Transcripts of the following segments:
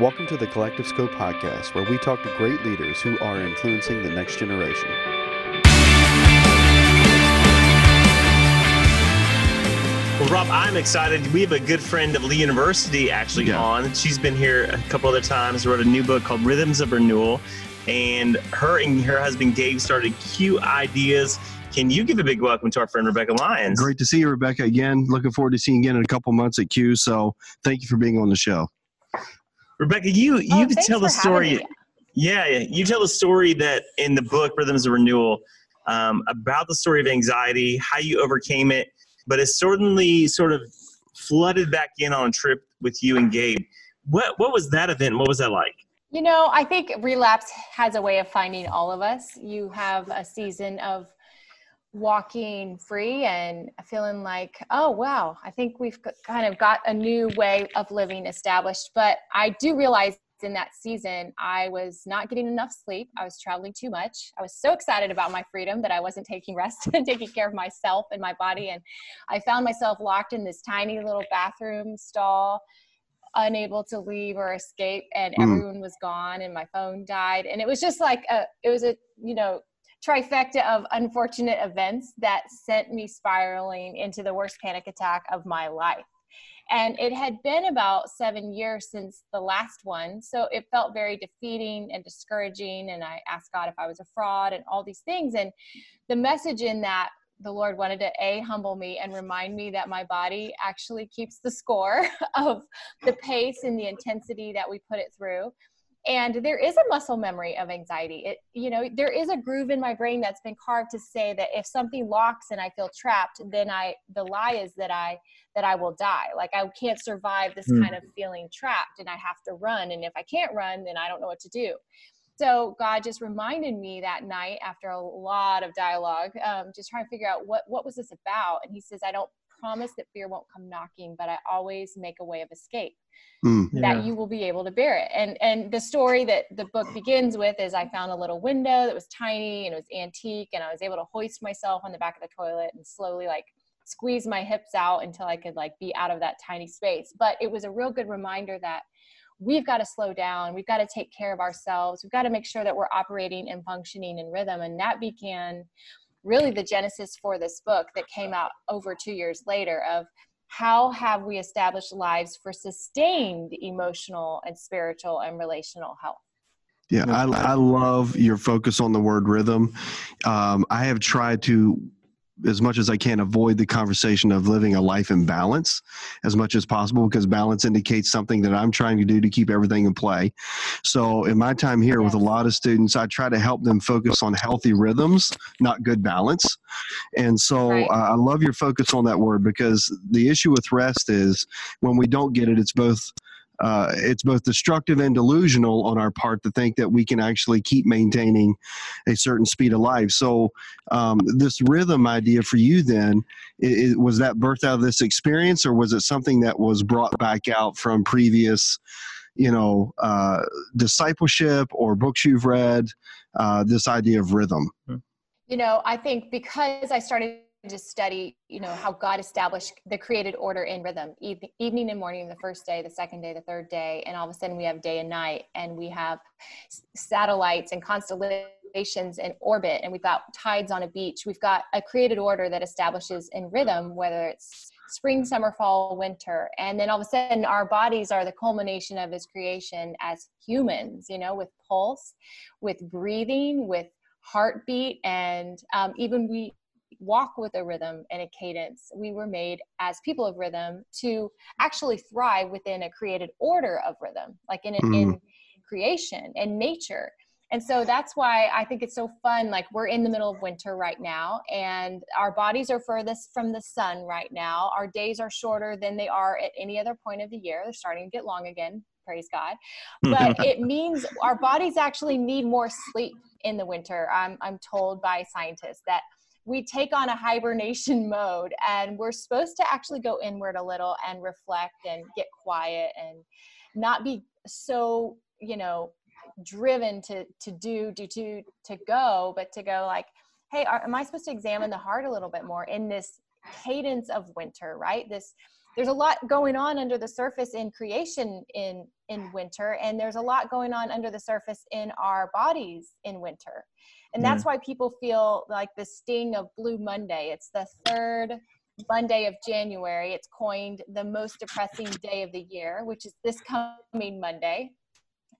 Welcome to the Collective Scope podcast, where we talk to great leaders who are influencing the next generation. Well, Rob, I'm excited. We have a good friend of Lee University actually Yeah. on. She's been here a couple other times. Wrote a new book called Rhythms of Renewal, and her and her husband Gabe started Q Ideas. Can you give a big welcome to our friend Rebekah Lyons? Great to see you, Rebekah, again. Looking forward to seeing you again in a couple months at Q. So thank you for being on the show. Rebekah, you you Oh, could tell the story. Yeah, yeah, you tell the story that in the book Rhythms of Renewal um, about the story of anxiety, how you overcame it, but it's certainly sort of flooded back in on a trip with you and Gabe. What what was that event? What was that like? You know, I think relapse has a way of finding all of us. You have a season of walking free and feeling like, oh, wow, I think we've kind of got a new way of living established. But I do realize in that season, I was not getting enough sleep. I was traveling too much. I was so excited about my freedom that I wasn't taking rest and taking care of myself and my body. And I found myself locked in this tiny little bathroom stall unable to leave or escape and Mm. everyone was gone and my phone died and it was just like a it was a you know trifecta of unfortunate events that sent me spiraling into the worst panic attack of my life. And it had been about seven years since the last one so it felt very defeating and discouraging and i asked god if i was a fraud and all these things. And the message in that the lord wanted to a humble me and remind me that my body actually keeps the score of the pace and the intensity that we put it through and there is a muscle memory of anxiety. It you know there is a groove in my brain that's been carved to say that if something locks and i feel trapped then i the lie is that i that i will die. Like i can't survive this Hmm. kind of feeling trapped and i have to run. And if i can't run then i don't know what to do. So god just reminded me that night after a lot of dialogue um, just trying to figure out what what was this about? And he says i don't promise that fear won't come knocking but i always make a way of escape Mm. Yeah. that you will be able to bear it. And and the story that the book begins with is I found a little window that was tiny and it was antique and I was able to hoist myself on the back of the toilet and slowly like squeeze my hips out until I could like be out of that tiny space. But it was a real good reminder that we've got to slow down. We've got to take care of ourselves. We've got to make sure that we're operating and functioning in rhythm. And that began really the genesis for this book that came out over two years later of how have we established lives for sustained emotional and spiritual and relational health Yeah, I, I love your focus on the word rhythm. Um, I have tried to, as much as I can, avoid the conversation of living a life in balance as much as possible because balance indicates something that I'm trying to do to keep everything in play. So, in my time here with a lot of students, I try to help them focus on healthy rhythms, not good balance. And so, Right. uh, I love your focus on that word because the issue with rest is when we don't get it, it's both uh, it's both destructive and delusional on our part to think that we can actually keep maintaining a certain speed of life. So, um, this rhythm idea for you then i i was that birthed out of this experience, or was it something that was brought back out from previous, you know, uh, discipleship or books you've read? Uh, this idea of rhythm. you know i think because i started to study you know how god established the created order in rhythm Eve- evening and morning the first day the second day the third day and all of a sudden we have day and night and we have satellites and constellations in orbit and we've got tides on a beach. We've got a created order that establishes in rhythm whether it's spring summer fall winter and then all of a sudden our bodies are the culmination of his creation as humans you know with pulse with breathing with heartbeat and um, even we walk with a rhythm and a cadence we were made as people of rhythm to actually thrive within a created order of rhythm like in, in mm. creation and nature. And so that's why i think it's so fun like we're in the middle of winter right now and our bodies are furthest from the sun right now. Our days are shorter than they are at any other point of the year. They're starting to get long again praise god. But it means our bodies actually need more sleep in the winter. I'm, I'm told by scientists that we take on a hibernation mode and we're supposed to actually go inward a little and reflect and get quiet and not be so, you know, driven to to do do to to go but to go like hey are, am i supposed to examine the heart a little bit more in this cadence of winter right? This there's a lot going on under the surface in creation in in winter and there's a lot going on under the surface in our bodies in winter and that's mm. why people feel like the sting of blue monday. It's the third monday of january. It's coined the most depressing day of the year which is this coming monday.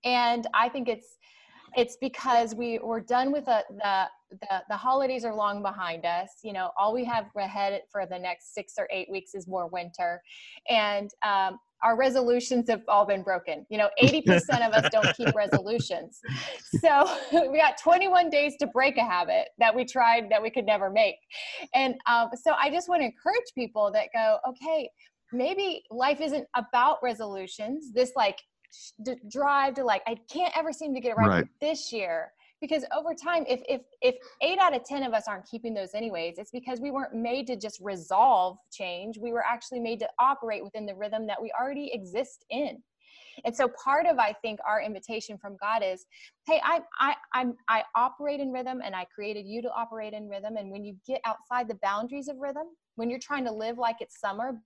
And i think it's it's because we we're done with the, the the the holidays are long behind us. You know all we have ahead for the next six or eight weeks is more winter. And um, our resolutions have all been broken. You know 80% of us don't keep resolutions. So we got 21 days to break a habit that we tried that we could never make. And um, so i just want to encourage people that go okay maybe life isn't about resolutions. This like drive to like i can't ever seem to get it right, right. this year because over time if if if 8 out of 10 of us aren't keeping those anyways it's because we weren't made to just resolve change. We were actually made to operate within the rhythm that we already exist in. And so part of i think our invitation from god is hey i i i'm i operate in rhythm and i created you to operate in rhythm. And when you get outside the boundaries of rhythm when you're trying to live like it's summer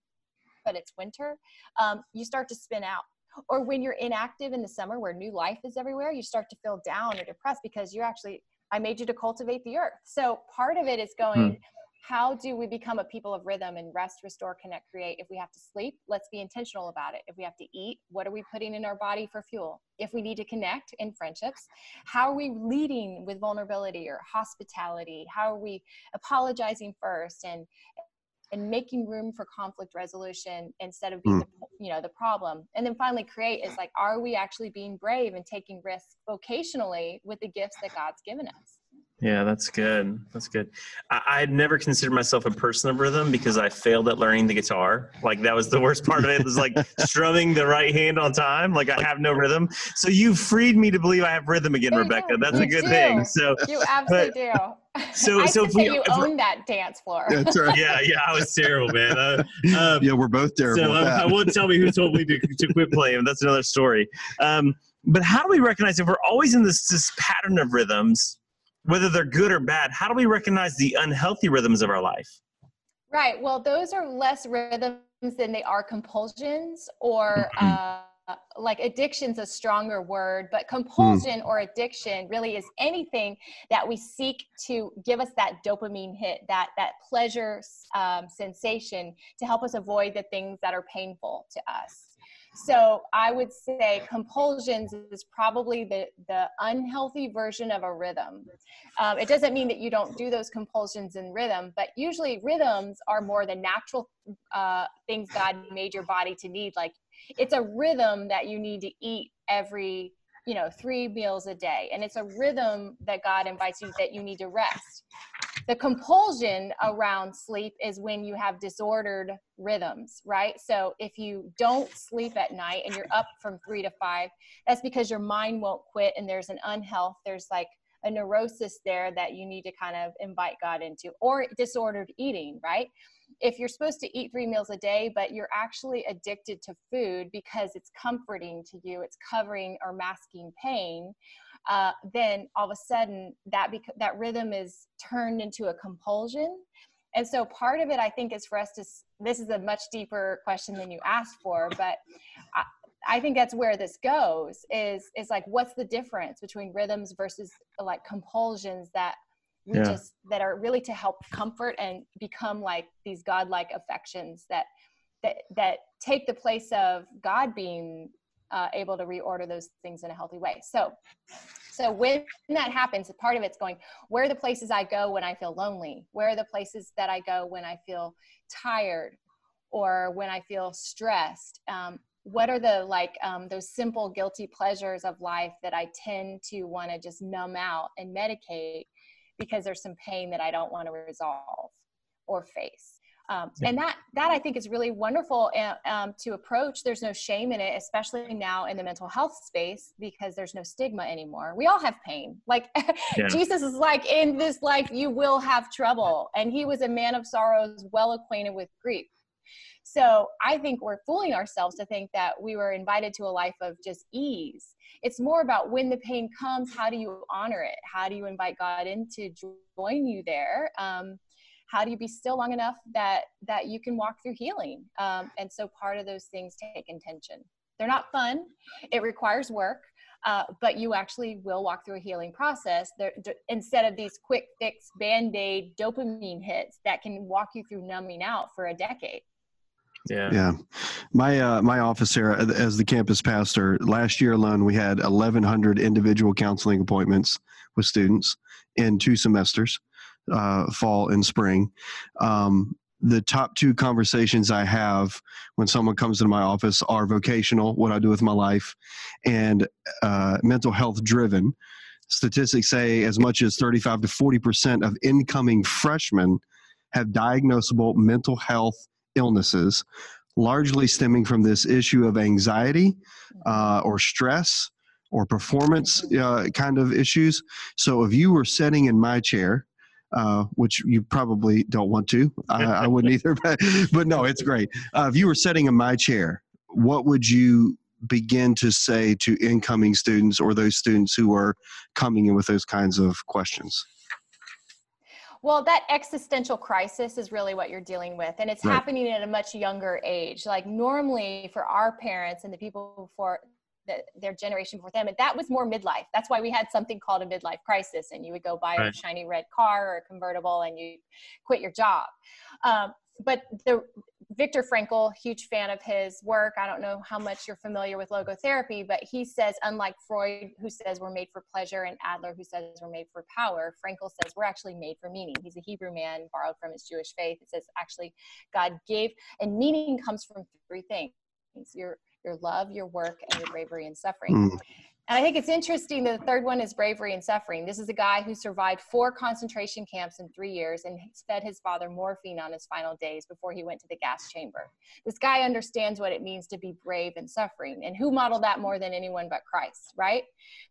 but it's winter um, you start to spin out or when you're inactive in the summer where new life is everywhere you start to feel down or depressed because you're actually i made you to cultivate the earth. So part of it is going hmm. how do we become a people of rhythm and rest restore connect create? If we have to sleep let's be intentional about it. If we have to eat what are we putting in our body for fuel? If we need to connect in friendships how are we leading with vulnerability or hospitality? How are we apologizing first and and making room for conflict resolution instead of being mm. the, you know the problem and then finally create is like are we actually being brave and taking risks vocationally with the gifts that god's given us yeah, that's good. That's good. I, I had never considered myself a person of rhythm because I failed at learning the guitar. Like that was the worst part of it. it was like strumming the right hand on time. Like I have no rhythm. So you freed me to believe I have rhythm again, you Rebekah. That's you a good do. thing. So you absolutely but, do. So, I so if we, you if own that dance floor. That's right. Yeah, yeah, I was terrible, man. Uh, um, yeah, we're both terrible. So um, I won't tell me who told me to, to quit playing. That's another story. Um, but how do we recognize if we're always in this this pattern of rhythms? whether they're good or bad, how do we recognize the unhealthy rhythms of our life? Right. Well, those are less rhythms than they are compulsions or uh, like addiction's a stronger word, but compulsion mm. or addiction really is anything that we seek to give us that dopamine hit, that that pleasure um, sensation to help us avoid the things that are painful to us. So I would say compulsions is probably the, the unhealthy version of a rhythm. Um, it doesn't mean that you don't do those compulsions in rhythm, but usually rhythms are more the natural uh, things God made your body to need. Like it's a rhythm that you need to eat every you know three meals a day and it's a rhythm that god invites you that you need to rest the compulsion around sleep is when you have disordered rhythms right? So if you don't sleep at night and you're up from three to five that's because your mind won't quit and there's an unhealth there's like a neurosis there that you need to kind of invite god into or disordered eating right? If you're supposed to eat three meals a day, but you're actually addicted to food because it's comforting to you, it's covering or masking pain, uh, then all of a sudden that bec- that rhythm is turned into a compulsion. And so part of it, I think, is for us to. This is a much deeper question than you asked for, but I, I think that's where this goes. Is is like what's the difference between rhythms versus like compulsions that we yeah. just that are really to help comfort and become like these godlike affections that that that take the place of god being uh, able to reorder those things in a healthy way. So so when that happens part of it's going where are the places i go when i feel lonely? Where are the places that i go when i feel tired or when i feel stressed? Um, what are the like um, those simple guilty pleasures of life that i tend to want to just numb out and medicate because there's some pain that I don't want to resolve or face. Um, and that that I think is really wonderful uh, um, to approach. There's no shame in it, especially now in the mental health space because there's no stigma anymore. We all have pain. Like yeah. Jesus is like, in this life you will have trouble, and he was a man of sorrows, well acquainted with grief. So I think we're fooling ourselves to think that we were invited to a life of just ease. It's more about when the pain comes, how do you honor it? How do you invite God in to join you there? Um, how do you be still long enough that that you can walk through healing? Um, and so part of those things take intention. they're not fun. It requires work. Uh, but you actually will walk through a healing process there, instead of these quick fix band-aid dopamine hits that can walk you through numbing out for a decade yeah. Yeah. My uh, my office here as the campus pastor, last year alone we had 1100 individual counseling appointments with students in two semesters, uh, fall and spring. Um, the top two conversations I have when someone comes into my office are vocational, what I do with my life, and uh, mental health driven. Statistics say as much as 35 to 40 percent of incoming freshmen have diagnosable mental health illnesses, largely stemming from this issue of anxiety uh, or stress or performance uh, kind of issues. So if you were sitting in my chair, uh, which you probably don't want to, I, I wouldn't either, but, but, no, it's great. Uh, if you were sitting in my chair, what would you begin to say to incoming students or those students who are coming in with those kinds of questions? Well, that existential crisis is really what you're dealing with, and it's right. happening at a much younger age. Like normally for our parents and the people before the, their generation before them, and that was more midlife. That's why we had something called a midlife crisis, and you would go buy right. a shiny red car or a convertible, and you quit your job. Um, but the Viktor Frankl, huge fan of his work. I don't know how much you're familiar with logotherapy, but he says, unlike Freud, who says we're made for pleasure, and Adler, who says we're made for power, Frankl says we're actually made for meaning. He's a Hebrew man, borrowed from his Jewish faith. It says actually God gave, and meaning comes from three things your, your love, your work, and your bravery and suffering. Mm. And I think it's interesting that the third one is bravery and suffering. This is a guy who survived four concentration camps in three years and fed his father morphine on his final days before he went to the gas chamber. This guy understands what it means to be brave and suffering. And who modeled that more than anyone but Christ, right?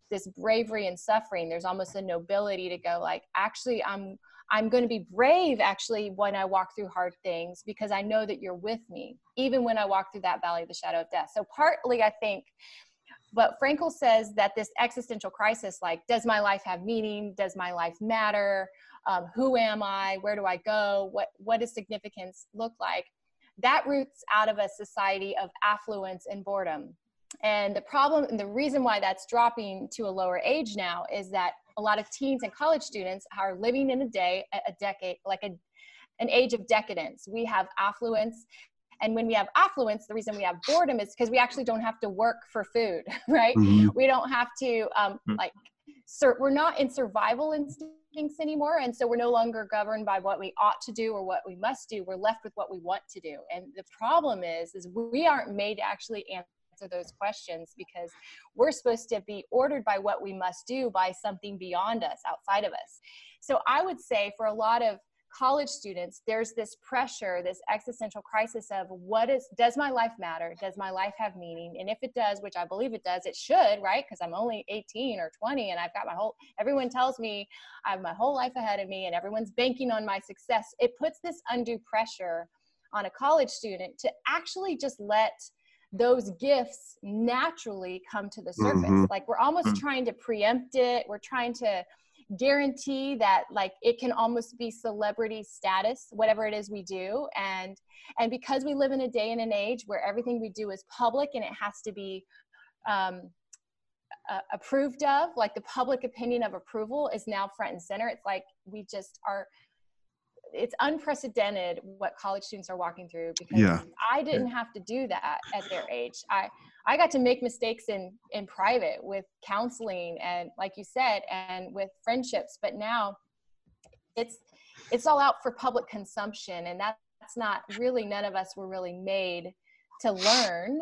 This bravery and suffering, there's almost a nobility to go like, actually, I'm I'm going to be brave actually when I walk through hard things because I know that you're with me, even when I walk through that valley of the shadow of death. So, partly, I think but Frankl says that this existential crisis, like, does my life have meaning? Does my life matter? Um, who am I? Where do I go? What, what does significance look like? That roots out of a society of affluence and boredom. And the problem and the reason why that's dropping to a lower age now is that a lot of teens and college students are living in a day, a decade, like a, an age of decadence. We have affluence and when we have affluence, the reason we have boredom is because we actually don't have to work for food, right? Mm-hmm. We don't have to um, mm-hmm. like, we're not in survival instincts anymore, and so we're no longer governed by what we ought to do or what we must do. We're left with what we want to do, and the problem is, is we aren't made to actually answer those questions because we're supposed to be ordered by what we must do by something beyond us, outside of us. So I would say for a lot of college students there's this pressure this existential crisis of what is does my life matter? Does my life have meaning? And if it does which i believe it does it should right? Because i'm only 18 or 20 and i've got my whole everyone tells me i have my whole life ahead of me and everyone's banking on my success. It puts this undue pressure on a college student to actually just let those gifts naturally come to the surface mm-hmm. like we're almost mm-hmm. trying to preempt it we're trying to guarantee that like it can almost be celebrity status whatever it is we do and and because we live in a day and an age where everything we do is public and it has to be um, uh, approved of like the public opinion of approval is now front and center it's like we just are it's unprecedented what college students are walking through because yeah. I didn't have to do that at their age. I I got to make mistakes in in private with counseling and like you said and with friendships, but now it's it's all out for public consumption and that's not really none of us were really made to learn,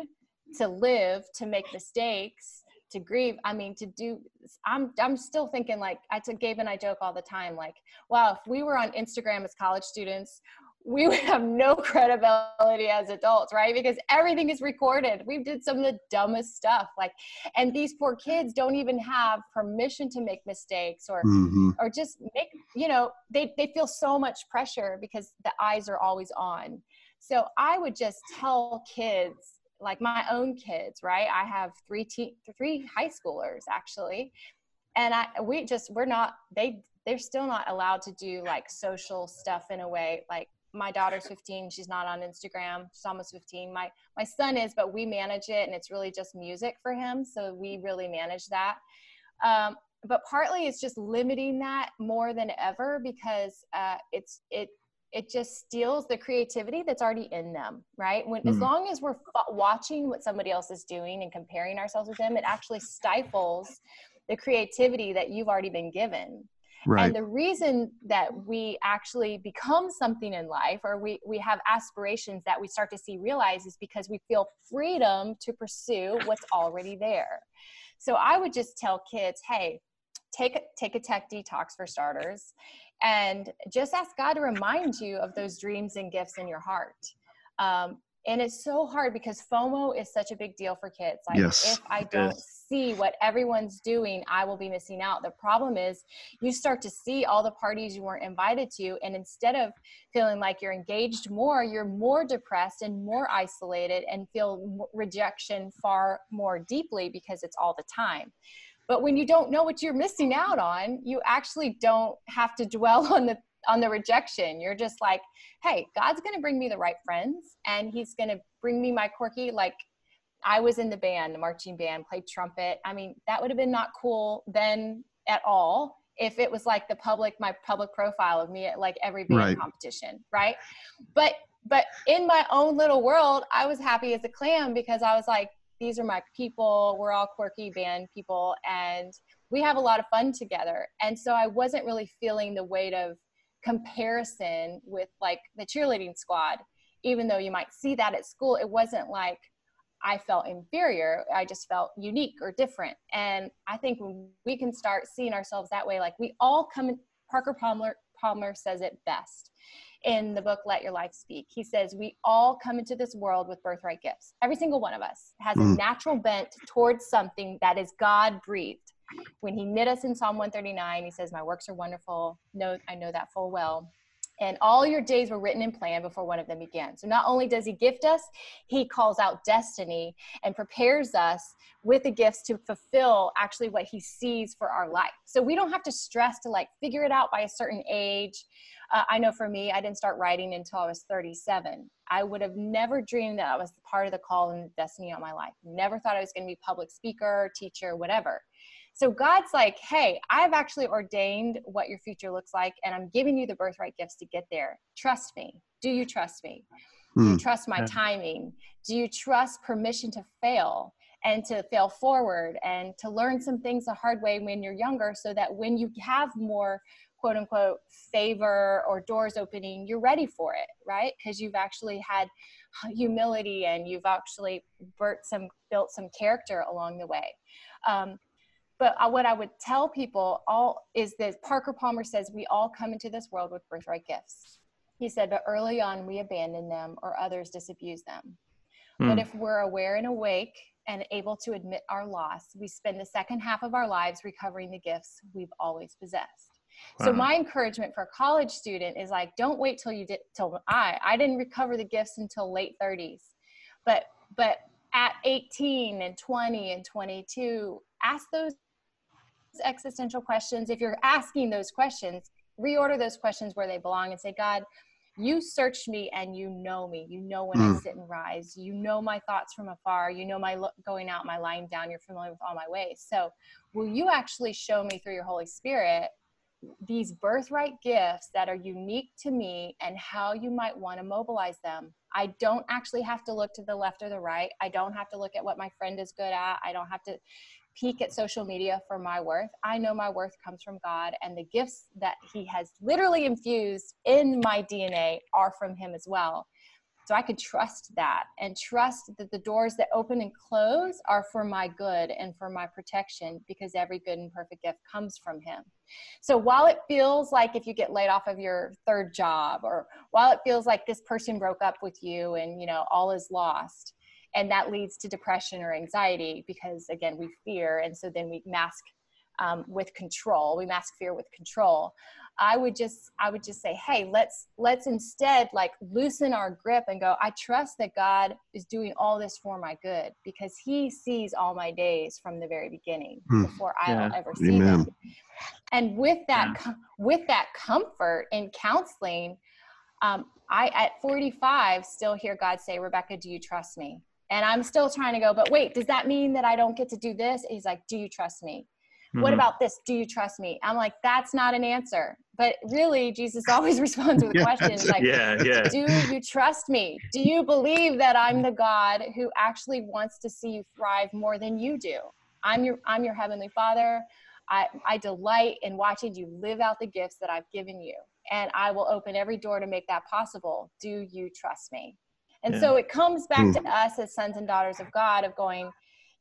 to live, to make mistakes to grieve i mean to do i'm i'm still thinking like i took gabe and i joke all the time like wow if we were on instagram as college students we would have no credibility as adults right? Because everything is recorded. We did some of the dumbest stuff like and these poor kids don't even have permission to make mistakes or mm-hmm. or just make you know they they feel so much pressure because the eyes are always on. So i would just tell kids like my own kids, right? I have three te- three high schoolers actually, and I we just we're not they they're still not allowed to do like social stuff in a way. Like my daughter's 15 she's not on instagram she's almost 15 my my son is but we manage it and it's really just music for him so we really manage that. Um, but partly it's just limiting that more than ever because uh, it's it it just steals the creativity that's already in them right when mm. as hmm. long as we're f- watching what somebody else is doing and comparing ourselves with them it actually stifles the creativity that you've already been given Right. And the reason that we actually become something in life or we, we have aspirations that we start to see realize is because we feel freedom to pursue what's already there. So I would just tell kids, hey, take take a tech detox for starters and just ask god to remind you of those dreams and gifts in your heart um, and it's so hard because fomo is such a big deal for kids like yes. if i don't yes. see what everyone's doing i will be missing out the problem is you start to see all the parties you weren't invited to and instead of feeling like you're engaged more you're more depressed and more isolated and feel rejection far more deeply because it's all the time but when you don't know what you're missing out on you actually don't have to dwell on the on the rejection. You're just like hey god's going to bring me the right friends and he's going to bring me my quirky like i was in the band the marching band played trumpet. I mean that would have been not cool then at all if it was like the public my public profile of me at like every band right. competition right? But but in my own little world i was happy as a clam because i was like these are my people. We're all quirky band people and we have a lot of fun together. And so i wasn't really feeling the weight of comparison with like the cheerleading squad. Even though you might see that at school it wasn't like i felt inferior. I just felt unique or different. And i think we can start seeing ourselves that way like we all come parker palmer palmer says it best in the book let your life speak he says we all come into this world with birthright gifts every single one of us has mm. a natural bent towards something that is god breathed when he knit us in Psalm 139, he says, My works are wonderful. No, I know that full well. And all your days were written and planned before one of them began. So not only does he gift us, he calls out destiny and prepares us with the gifts to fulfill actually what he sees for our life. So we don't have to stress to like figure it out by a certain age. Uh, I know for me, I didn't start writing until I was 37. I would have never dreamed that I was part of the call and destiny on my life. Never thought I was going to be public speaker, teacher, whatever. So God's like, hey, I've actually ordained what your future looks like, and I'm giving you the birthright gifts to get there. Trust me. Do you trust me? Do you hmm. trust my timing? Do you trust permission to fail and to fail forward and to learn some things the hard way when you're younger so that when you have more quote unquote favor or doors opening, you're ready for it, right? Because you've actually had humility and you've actually built some built some character along the way. Um, but what I would tell people all is that Parker Palmer says we all come into this world with birthright gifts. He said, but early on we abandon them or others disabuse them. Hmm. But if we're aware and awake and able to admit our loss, we spend the second half of our lives recovering the gifts we've always possessed. Wow. So my encouragement for a college student is like, don't wait till you did till I I didn't recover the gifts until late 30s, but but at 18 and 20 and 22, ask those existential questions, if you're asking those questions, reorder those questions where they belong and say, God, you search me and you know me. You know when mm. I hmm. sit and rise. You know my thoughts from afar. You know my lo- going out, my lying down. You're familiar with all my ways. So, will you actually show me through your Holy Spirit these birthright gifts that are unique to me and how you might want to mobilize them? I don't actually have to look to the left or the right. I don't have to look at what my friend is good at. I don't have to peek at social media for my worth. I know my worth comes from God, and the gifts that He has literally infused in my DNA are from Him as well. So I could trust that and trust that the doors that open and close are for my good and for my protection because every good and perfect gift comes from Him. So while it feels like if you get laid off of your third job, or while it feels like this person broke up with you and you know all is lost, and that leads to depression or anxiety because again we fear and so then we mask um, with control we mask fear with control i would just i would just say hey let's let's instead like loosen our grip and go i trust that god is doing all this for my good because he sees all my days from the very beginning hmm. before i'll ever see Amen. them and with that yeah. with that comfort in counseling Um, I, at 45, still hear God say, Rebekah, do you trust me? And I'm still trying to go, but wait, does that mean that I don't get to do this? He's like, do you trust me? Mm-hmm. What about this? Do you trust me? I'm like, that's not an answer. But really, Jesus always responds with a question like, yeah, yeah. Do you trust me? Do you believe that I'm the God who actually wants to see you thrive more than you do? I'm your I'm your heavenly Father. I, I delight in watching you live out the gifts that I've given you. And I will open every door to make that possible. Do you trust me? And yeah. so it comes back mm. to us as sons and daughters of God of going,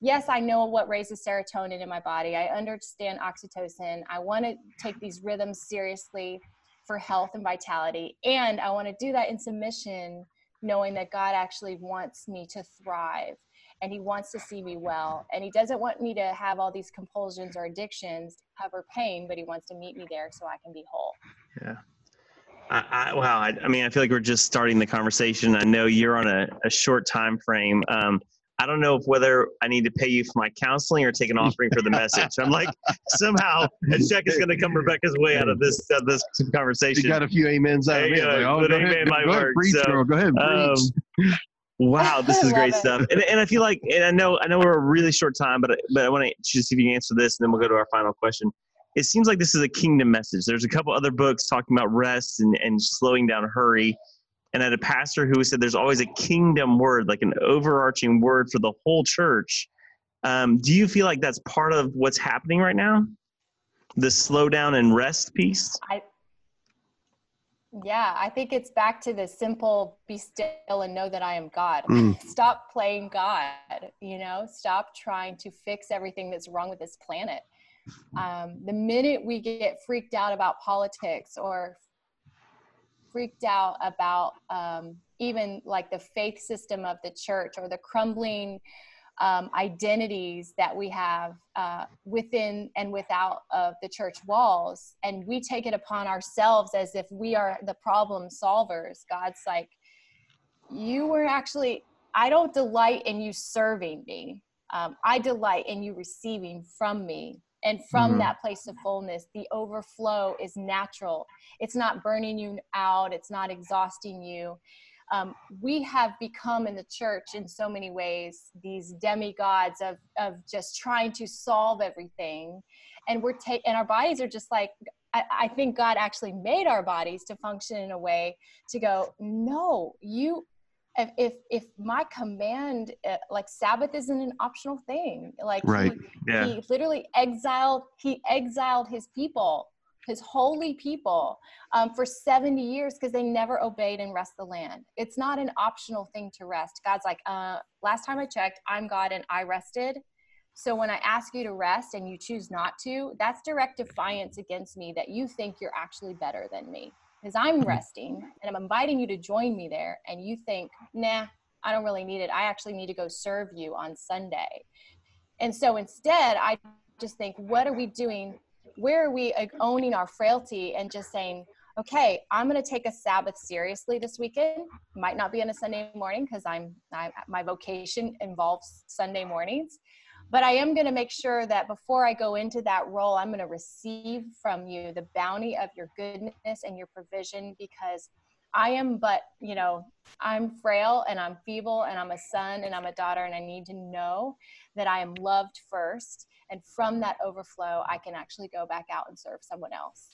yes, I know what raises serotonin in my body. I understand oxytocin. I want to take these rhythms seriously for health and vitality. And I want to do that in submission, knowing that God actually wants me to thrive and he wants to see me well and he doesn't want me to have all these compulsions or addictions to cover pain but he wants to meet me there so i can be whole yeah I, I, wow I, I, mean i feel like we're just starting the conversation i know you're on a, a short time frame um, I don't know if whether I need to pay you for my counseling or take an offering for the message. I'm like, somehow a check is going to come Rebekah's way out of this uh, this conversation. You got a few amens out of it. Like, oh, go, ahead, go, ahead, preach, so, go ahead, preach. Um, Wow, this is great stuff. And, and I feel like, and I know, I know we're a really short time, but but I want to just see if you can answer this, and then we'll go to our final question. It seems like this is a kingdom message. There's a couple other books talking about rest and, and slowing down, hurry. And I had a pastor who said there's always a kingdom word, like an overarching word for the whole church. Um, do you feel like that's part of what's happening right now? The slow down and rest piece? I, yeah, I think it's back to the simple be still and know that I am God. Mm. Stop playing God, you know, stop trying to fix everything that's wrong with this planet. Um, the minute we get freaked out about politics or freaked out about um, even like the faith system of the church or the crumbling um, identities that we have uh, within and without of the church walls and we take it upon ourselves as if we are the problem solvers god's like you were actually i don't delight in you serving me. Um, i delight in you receiving from me and from mm-hmm. that place of fullness the overflow is natural. It's not burning you out. It's not exhausting you. Um, we have become in the church in so many ways these demigods of of just trying to solve everything. And we're taking and our bodies are just like I, I think god actually made our bodies to function in a way to go no you if if, if my command uh, like sabbath isn't an optional thing like right. he, yeah. he literally exiled he exiled his people his holy people um, for 70 years because they never obeyed and rest the land. It's not an optional thing to rest. God's like, uh, last time I checked, I'm God and I rested. So when I ask you to rest and you choose not to, that's direct defiance against me that you think you're actually better than me. Because I'm mm-hmm. resting and I'm inviting you to join me there, and you think, nah, I don't really need it. I actually need to go serve you on Sunday. And so instead, I just think, what are we doing where are we owning our frailty and just saying okay i'm going to take a sabbath seriously this weekend might not be on a sunday morning because i'm I, my vocation involves sunday mornings but i am going to make sure that before i go into that role i'm going to receive from you the bounty of your goodness and your provision because i am but you know i'm frail and i'm feeble and i'm a son and i'm a daughter and i need to know that i am loved first and from that overflow i can actually go back out and serve someone else.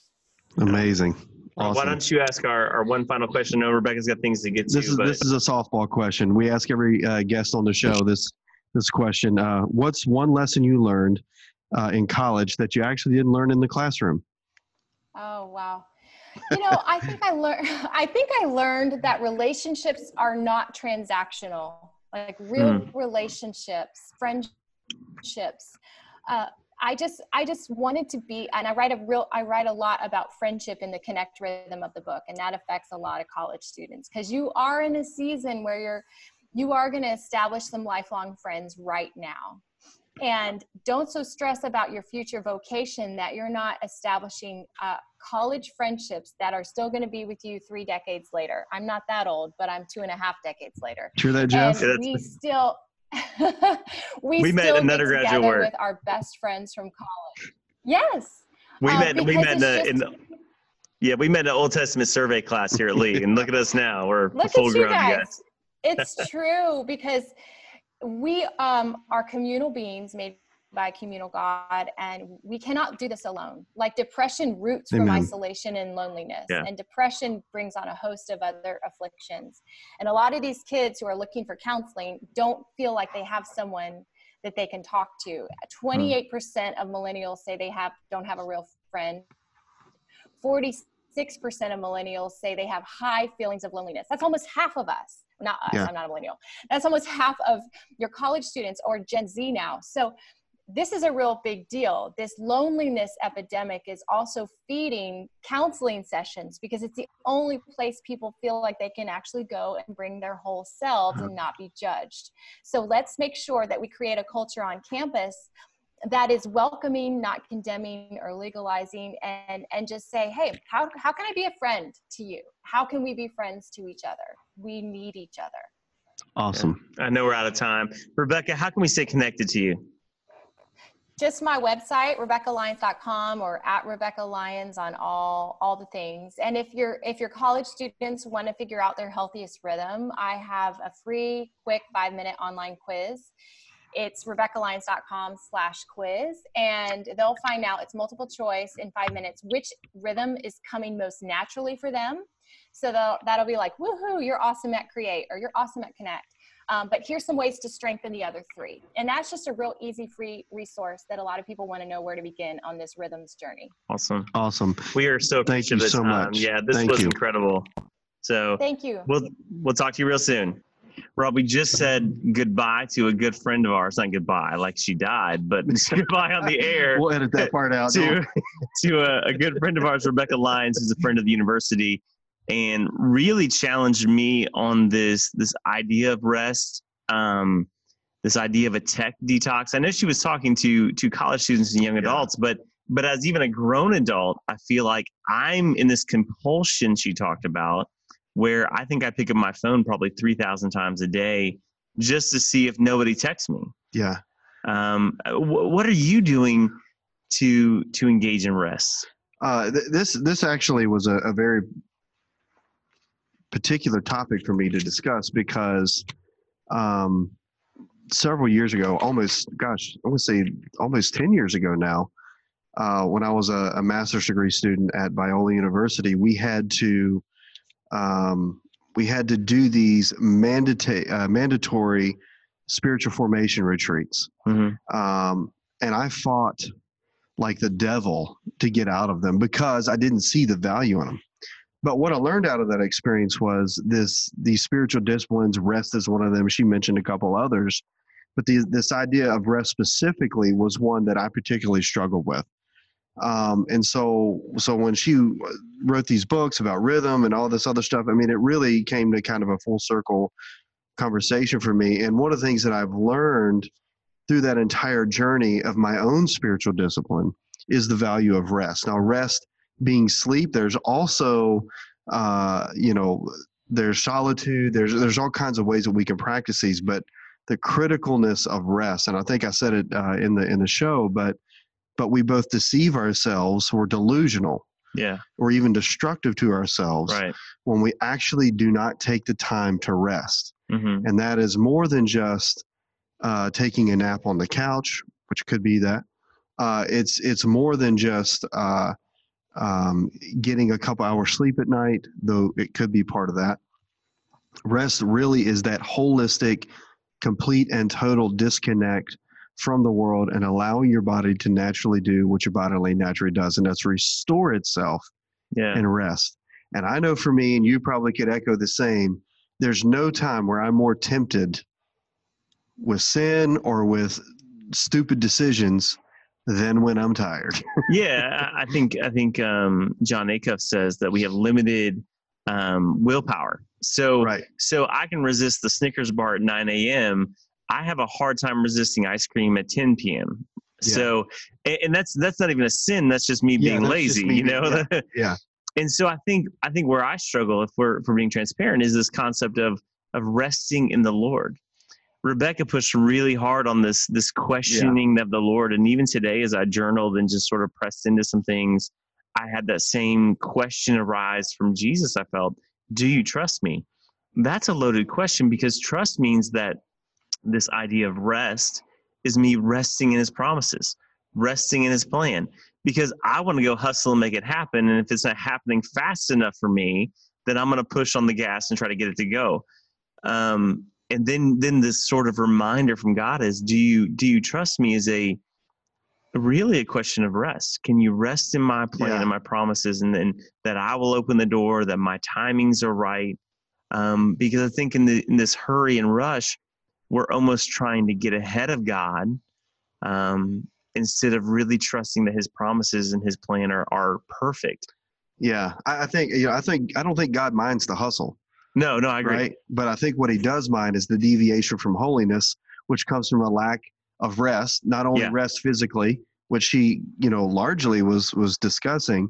Amazing. Awesome. why don't you ask our, our one final question? No rebekah's got things to get this to is but... this is a softball question. We ask every uh, guest on the show this this question uh, what's one lesson you learned uh, in college that you actually didn't learn in the classroom? Oh wow. You know i think i learned i think i learned that relationships are not transactional like real mm. relationships friendships. Uh, I just I just wanted to be and I write a real I write a lot about friendship in the connect rhythm of the book and that affects a lot of college students because you are in a season where you're you are going to establish some lifelong friends right now and don't so stress about your future vocation that you're not establishing uh, college friendships that are still going to be with you three decades later i'm not that old but i'm two and a half decades later True that jeff and we still we, we met in undergraduate work with our best friends from college. Yes, we uh, met. We met in the, in the Yeah, we met an Old Testament survey class here at Lee, and look at us now. We're Look full grown guys. guys. It's true because we um, are communal beings made by a communal God, and we cannot do this alone. Like depression roots from isolation and loneliness, Yeah. and depression brings on a host of other afflictions. And a lot of these kids who are looking for counseling don't feel like they have someone that they can talk to. 28% of millennials say they have don't have a real friend. 46% of millennials say they have high feelings of loneliness. That's almost half of us. Not us, Yeah. I'm not a millennial. That's almost half of your college students or Gen Z now. So this is a real big deal. This loneliness epidemic is also feeding counseling sessions because it's the only place people feel like they can actually go and bring their whole selves uh-huh. and not be judged. So let's make sure that we create a culture on campus that is welcoming, not condemning or legalizing, and and just say, hey, how how can I be a friend to you? How can we be friends to each other? We need each other. Awesome. I know we're out of time. Rebekah, how can we stay connected to you? just my website rebekahlyons.com or at rebekah lyons on all all the things and if you're if your college students want to figure out their healthiest rhythm i have a free quick five minute online quiz it's rebekahlyons.com slash quiz and they'll find out it's multiple choice in five minutes which rhythm is coming most naturally for them so that'll be like woohoo you're awesome at create or you're awesome at connect um, but here's some ways to strengthen the other three. And that's just a real easy, free resource that a lot of people want to know where to begin on this rhythms journey. Awesome. Awesome. We are so Thank you so the time. much. Yeah, this Thank was you. incredible. So Thank you. we'll we'll talk to you real soon. Rob, we just said goodbye to a good friend of ours. Not goodbye, like she died, but goodbye on the air We'll edit that part out. to to a, a good friend of ours, Rebekah Lyons, who's a friend of the university, and really challenged me on this this idea of rest, um, this idea of a tech detox. I know she was talking to to college students and young adults, but but as even a grown adult, I feel like I'm in this compulsion she talked about, where I think I pick up my phone probably three thousand times a day just to see if nobody texts me. Yeah. Um, wh- what are you doing to to engage in rest? Uh, th- this this actually was a, a very particular topic for me to discuss because um, several years ago, almost gosh, I would say almost ten years ago now, uh, when I was a, a master's degree student at Biola University, we had to um, we had to do these mandata- uh, mandatory spiritual formation retreats Mhm. um, and I fought like the devil to get out of them because I didn't see the value in them. But what I learned out of that experience was this: these spiritual disciplines. Rest is one of them. She mentioned a couple others, but the, this idea of rest specifically was one that I particularly struggled with. Um, and so, so when she wrote these books about rhythm and all this other stuff, I mean, it really came to kind of a full circle conversation for me. And one of the things that I've learned through that entire journey of my own spiritual discipline is the value of rest. Now, rest being sleep, there's also, uh, you know, there's solitude. There's there's all kinds of ways that we can practice these, but the criticalness of rest, and I think I said it uh, in the in the show, but but we both deceive ourselves. We're delusional. Yeah, Or even destructive to ourselves right. when we actually do not take the time to rest hmm and that is more than just uh, taking a nap on the couch, which could be that. Uh, it's it's more than just uh, um, getting a couple hours sleep at night, though it could be part of that. Rest really is that holistic, complete and total disconnect from the world and allowing your body to naturally do what your body naturally does, and that's restore itself Yeah. and rest. And I know for me, and you probably could echo the same, there's no time where I'm more tempted with sin or with stupid decisions than when I'm tired. yeah, I think I think um, Jon Acuff says that we have limited um, willpower. So right. so I can resist the Snickers bar at 9 a.m. I have a hard time resisting ice cream at 10 p.m. Yeah. So and, and that's that's not even a sin. That's just me being just lazy. me you being- know. yeah, yeah. And so I think I think where I struggle, if we're for being transparent, is this concept of of resting in the Lord. Rebekah pushed really hard on this this questioning of the Lord, and even today, as I journaled and just sort of pressed into some things, I had that same question arise from Jesus. I felt, Do you trust me? That's a loaded question because trust means that this idea of rest is me resting in his promises, resting in his plan. Because I want to go hustle and make it happen. And if it's not happening fast enough for me, then I'm going to push on the gas and try to get it to go. Um, and then, then this sort of reminder from God is, do you, do you trust me is a, really a question of rest. Can you rest in my plan Yeah. and my promises and then that I will open the door, that my timings are right? Um, because I think in, the, in this hurry and rush, we're almost trying to get ahead of God um, instead of really trusting that his promises and his plan are, are perfect. Yeah, I, I think you know. I think I don't think God minds the hustle, No, no, I agree. right? But I think what He does mind is the deviation from holiness, which comes from a lack of rest. Not only Yeah. rest physically, which He you know largely was was discussing,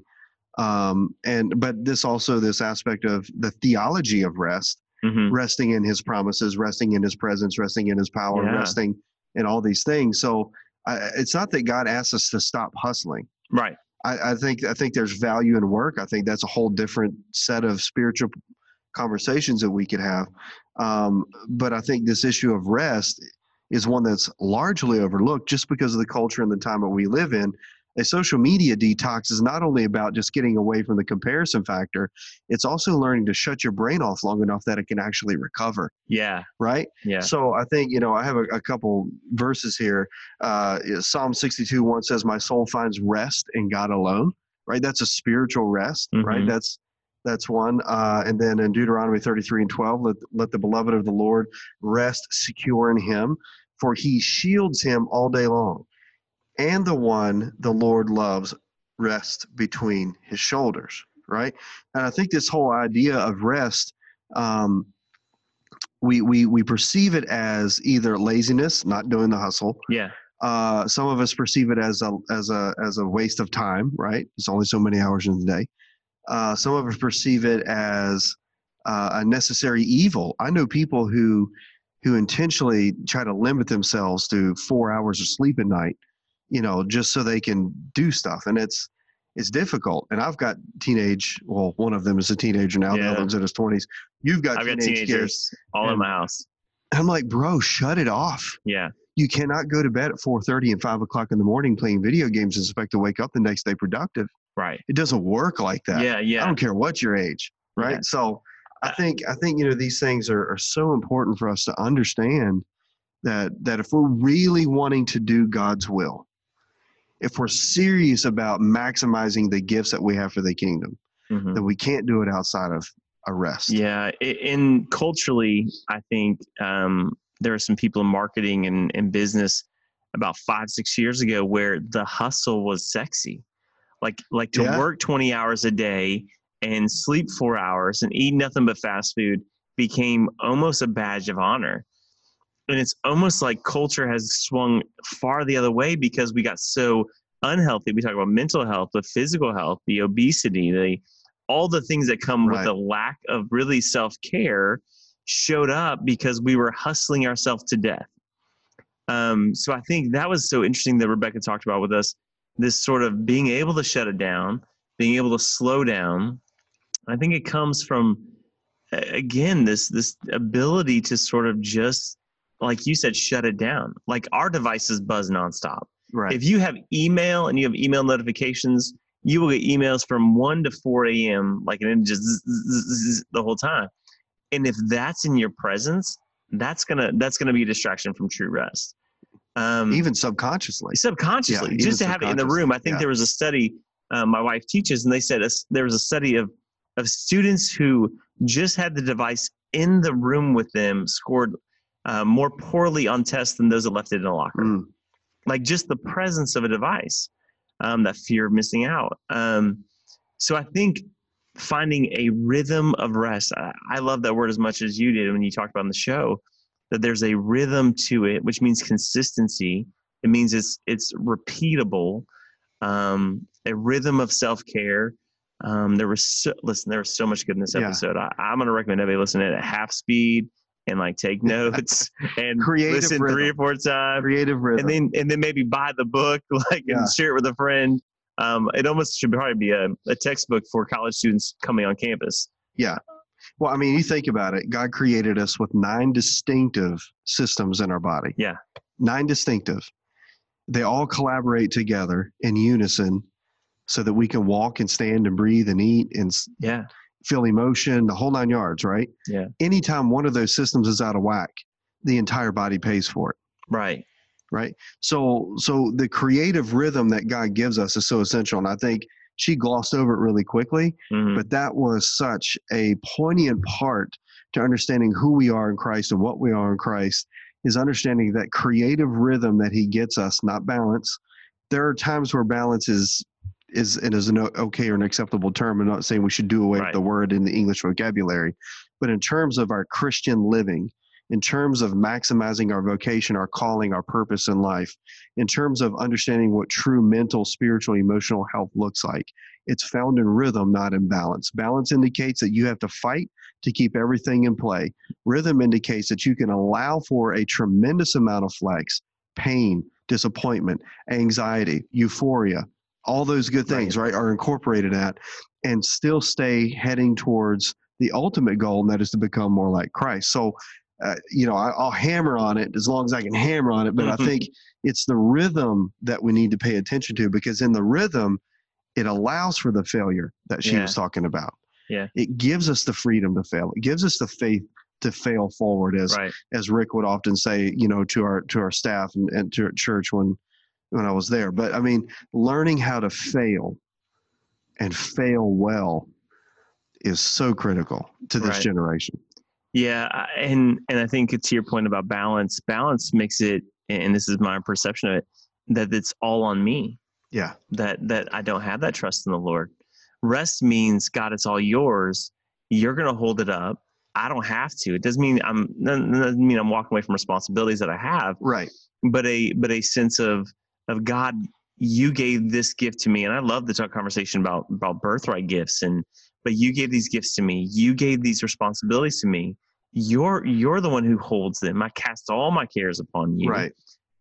um, and but this also this aspect of the theology of rest, hmm resting in His promises, resting in His presence, resting in His power, Yeah. resting in all these things. So I, it's not that God asks us to stop hustling. Right. I, I think I think there's value in work. I think that's a whole different set of spiritual conversations that we could have. Um, but I think this issue of rest is one that's largely overlooked just because of the culture and the time that we live in. A social media detox is not only about just getting away from the comparison factor, it's also learning to shut your brain off long enough that it can actually recover, Yeah. right? Yeah. So I think, you know, I have a, a couple verses here. Uh, Psalm 62 1 says, My soul finds rest in God alone, right? That's a spiritual rest, right? Mhm. That's that's one. Uh, and then in Deuteronomy 33 and 12, let, let the beloved of the Lord rest secure in him, for he shields him all day long. And the one the Lord loves rest between his shoulders, right? And I think this whole idea of rest, um, we, we, we perceive it as either laziness, not doing the hustle. Yeah. Uh, some of us perceive it as a, as, a, as a waste of time, right? It's only so many hours in the day. Uh, some of us perceive it as uh, a necessary evil. I know people who who intentionally try to limit themselves to four hours of sleep at night, you know, just so they can do stuff, and it's it's difficult. And I've got teenage. Well, one of them is a teenager now. The Yeah. other one's in his twenties. You've got I've got teenage kids. teenagers all in my house. I'm like, bro, shut it off. Yeah. You cannot go to bed at 4:30 and 5 o'clock in the morning playing video games and expect to wake up the next day productive. Right. It doesn't work like that. Yeah. Yeah. I don't care what your age, right? Yeah. So I think I think you know these things are, are so important for us to understand that that if we're really wanting to do God's will, if we're serious about maximizing the gifts that we have for the kingdom, Mhm. then we can't do it outside of a rest. Yeah, in culturally, I think um, there are some people in marketing and, and business about five, six years ago where the hustle was sexy, like like to Yeah. work twenty hours a day and sleep four hours and eat nothing but fast food became almost a badge of honor. And it's almost like culture has swung far the other way because we got so unhealthy. We talk about mental health, the physical health, the obesity, the all the things that come with the lack of really self care showed up because we were hustling ourselves to death. Um, so I think that was so interesting that Rebekah talked about with us this sort of being able to shut it down, being able to slow down. I think it comes from again this this ability to sort of just like you said shut it down. Like our devices buzz nonstop. Right. If you have email and you have email notifications, you will get emails from 1 to 4 a.m. like and it just zzz, zzz the whole time. And if that's in your presence, that's gonna that's gonna be a distraction from true rest. Um, even subconsciously. subconsciously, even just to have it in the room. I think subconsciously, there was a study uh, my wife teaches, and they said a there was a study of of students who just had the device in the room with them scored uh, more poorly on tests than those that left it in a locker Mm, like just the presence of a device, um, that fear of missing out. Um, so I think finding a rhythm of rest. I, I love that word as much as you did when you talked about on the show. That there's a rhythm to it, which means consistency. It means it's it's repeatable. Um, a rhythm of self care. Um, there was so, listen. There was so much good in this Yeah. episode. I, I'm going to recommend everybody listen to it at half speed and like take notes and Creative listen three or four times creative rhythm. and then and then maybe buy the book like Yeah. and share it with a friend Um, it almost should probably be a, a textbook for college students coming on campus. Well, I mean, you think about it. God created us with nine distinctive systems in our body. Yeah. Nine distinctive. They all collaborate together in unison so that we can walk and stand and breathe and eat and Yeah. feel emotion, the whole nine yards, right? Yeah. Anytime one of those systems is out of whack, the entire body pays for it. Right. right so so the creative rhythm that god gives us is so essential and i think she glossed over it really quickly Mhm. but that was such a poignant part to understanding who we are in christ and what we are in christ is understanding that creative rhythm that he gets us not balance there are times where balance is is it is an okay or an acceptable term i'm not saying we should do away Right. with the word in the english vocabulary but in terms of our christian living in terms of maximizing our vocation, our calling, our purpose in life, in terms of understanding what true mental, spiritual, emotional health looks like. It's found in rhythm, not in balance. Balance indicates that you have to fight to keep everything in play. Rhythm indicates that you can allow for a tremendous amount of flex, pain, disappointment, anxiety, euphoria, all those good things, right, are incorporated at and still stay heading towards the ultimate goal, and that is to become more like Christ. So, uh, you know, I, I'll hammer on it as long as I can hammer on it, but I Mhm. think it's the rhythm that we need to pay attention to because in the rhythm, it allows for the failure that she Yeah. was talking about. Yeah. It gives us the freedom to fail. It gives us the faith to fail forward, as Right. as Rick would often say, you know, to our to our staff and, and to our church when when I was there. But I mean, learning how to fail and fail well is so critical to this Right. generation. Yeah, and and I think to your point about balance, balance makes it, and this is my perception of it, that it's all on me. Yeah. That that I don't have that trust in the Lord. Rest means God, it's all yours. You're going to hold it up. I don't have to. It doesn't mean I'm doesn't mean I'm walking away from responsibilities that I have, Right. but a but a sense of of God. You gave this gift to me, and I love the talk conversation about about birthright gifts and but you gave these gifts to me you gave these responsibilities to me you're you're the one who holds them i cast all my cares upon you Right.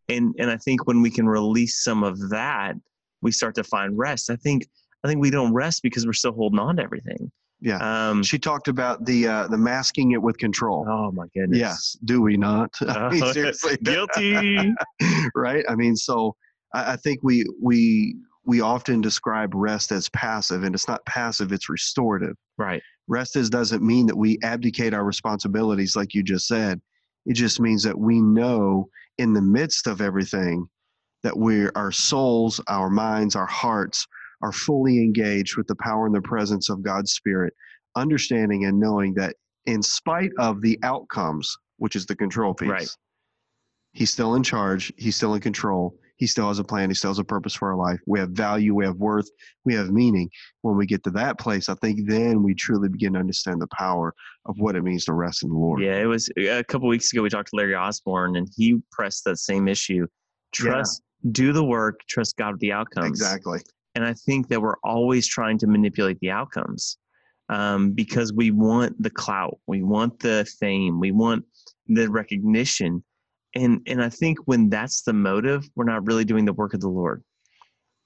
and and i think when we can release some of that we start to find rest i think i think we don't rest because we're still holding on to everything Yeah. um She talked about the uh, the masking it with control. oh my goodness Yes, do we not? I mean, Oh, seriously, guilty right? I mean, so I, I think we we we often describe rest as passive, and it's not passive; it's restorative. right Rest is doesn't mean that we abdicate our responsibilities, like you just said. It just means that we know in the midst of everything that we're our souls, our minds, our hearts are fully engaged with the power and the presence of God's Spirit, understanding and knowing that in spite of the outcomes, which is the control piece, Right. He's still in charge. He's still in control. He still has a plan. He still has a purpose for our life. We have value. We have worth. We have meaning. When we get to that place, I think then we truly begin to understand the power of what it means to rest in the Lord. yeah it was a couple weeks ago we talked to larry osborne and he pressed that same issue trust do the work trust god with the outcomes Exactly. and I think that we're always trying to manipulate the outcomes um, because we want the clout, we want the fame, we want the recognition, and and I think when that's the motive, we're not really doing the work of the Lord.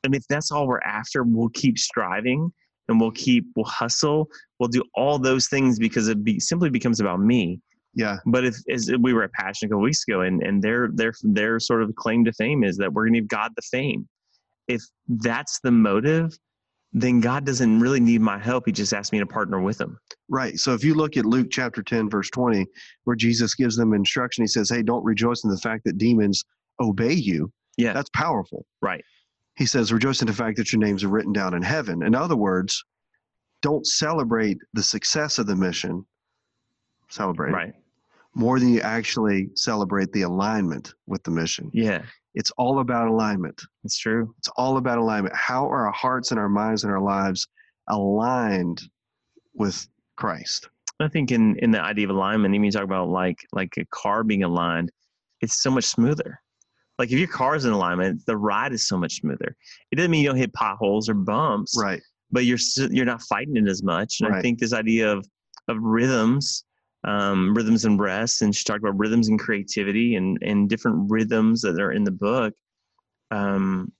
And if that's all we're after, we'll keep striving and we'll keep we'll hustle, we'll do all those things because it be, simply becomes about me. Yeah. But if as we were at Passion a couple weeks ago, and and their their their sort of claim to fame is that we're going to give God the fame. If that's the motive, then God doesn't really need my help. He just asked me to partner with him. Right. So if you look at Luke chapter 10, verse 20, where Jesus gives them instruction, he says, Hey, don't rejoice in the fact that demons obey you. Yeah. That's powerful. Right. He says, Rejoice in the fact that your names are written down in heaven. In other words, don't celebrate the success of the mission, celebrate Right. more than you actually celebrate the alignment with the mission. Yeah. It's all about alignment. It's true. It's all about alignment. How are our hearts and our minds and our lives aligned with Christ? I think in in the idea of alignment, even you talk about like like a car being aligned, it's so much smoother. Like if your car is in alignment, the ride is so much smoother. It doesn't mean you don't hit potholes or bumps, Right. but you're you're not fighting it as much. And I think this idea of of rhythms, um, rhythms and rest, and she talked about rhythms and creativity and and different rhythms that are in the book. Um,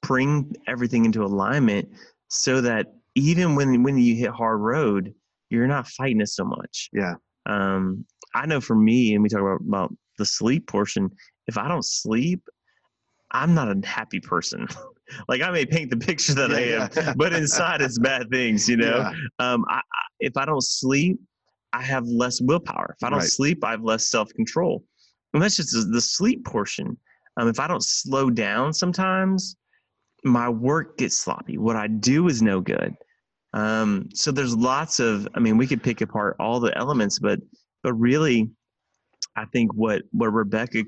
bring everything into alignment so that even when when you hit hard road, you're not fighting it so much. Yeah. Um, I know for me, and we talk about, about the sleep portion. If I don't sleep, I'm not a happy person. like I may paint the picture that Yeah, I am, yeah. but inside it's bad things. You know, Yeah. um, I, I, if I don't sleep, I have less willpower. If I don't Right. sleep, I have less self control. And that's just the- the sleep portion. Um, if I don't slow down sometimes, my work gets sloppy. What I do is no good. Um, so there's lots of, I mean, we could pick apart all the elements, but, but really, I think what, what Rebekah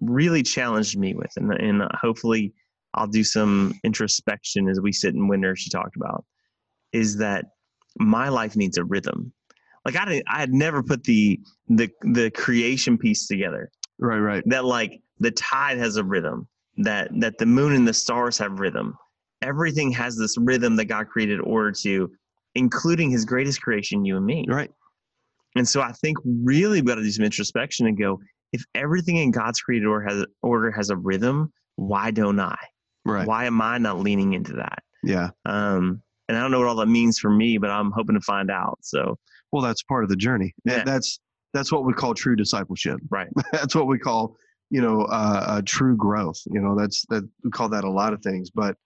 really challenged me with, and, and hopefully I'll do some introspection as we sit in winter, she talked about, is that my life needs a rhythm. Like I didn't, I had never put the, the, the creation piece together Right, right. that like the tide has a rhythm that that the moon and the stars have rhythm everything has this rhythm that god created order to including his greatest creation you and me Right. and so i think really we got to do some introspection and go if everything in god's created order has order has a rhythm why don't i Right. why am i not leaning into that Yeah. um and i don't know what all that means for me but i'm hoping to find out so Well, that's part of the journey. Yeah. That's that's what we call true discipleship. Right. that's what we call you know uh, uh, true growth. You know, that's that we call that a lot of things, but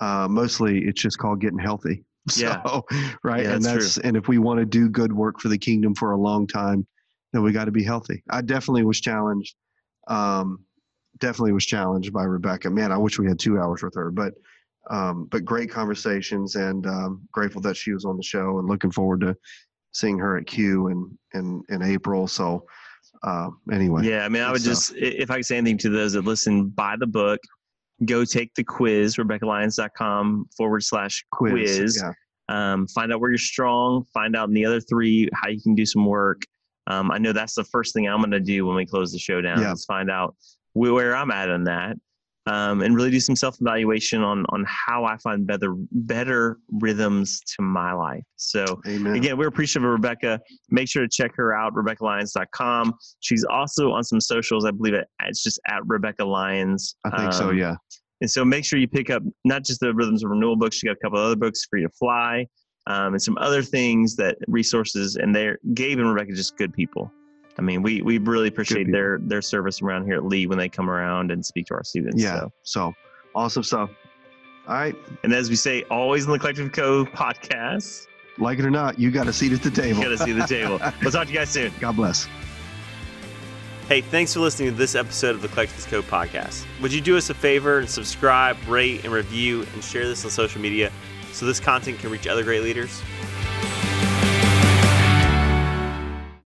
uh, mostly it's just called getting healthy. Yeah. So, right. Yeah, and that's that's and if we want to do good work for the kingdom for a long time, then we got to be healthy. I definitely was challenged. Um, definitely was challenged by Rebekah. Man, I wish we had two hours with her, but um, but great conversations and um, grateful that she was on the show and looking forward to seeing her at Q in in, in April. So uh, anyway, Yeah, I mean, I would just, if I could say anything to those that listen, buy the book, go take the quiz, RebekahLyons.com forward slash quiz. Yeah, Um, find out where you're strong, find out in the other three how you can do some work. Um, I know that's the first thing I'm going to do when we close the show down Yeah. is find out where I'm at on that. Um, and really do some self evaluation on on how I find better better rhythms to my life. So amen. Again, we're appreciative of Rebekah. Make sure to check her out, RebekahLyons.com. She's also on some socials. I believe it, it's just at Rebekah Lyons. I think so. Um, Yeah, And so make sure you pick up not just the Rhythms of Renewal books, she got a couple other books, Free to Fly, um, and some other things that resources. And they're Gabe and Rebekah just good people. I mean, we, we really appreciate their their service around here at Lee when they come around and speak to our students. yeah. So. So awesome stuff. All right, And as we say, always in the Collective Co podcast, like it or not, you got a seat at the you table. got to see the table. We'll talk to you guys soon. God bless. Hey, thanks for listening to this episode of the Collectivist Code podcast. Would you do us a favor and subscribe, rate, and review, and share this on social media so this content can reach other great leaders?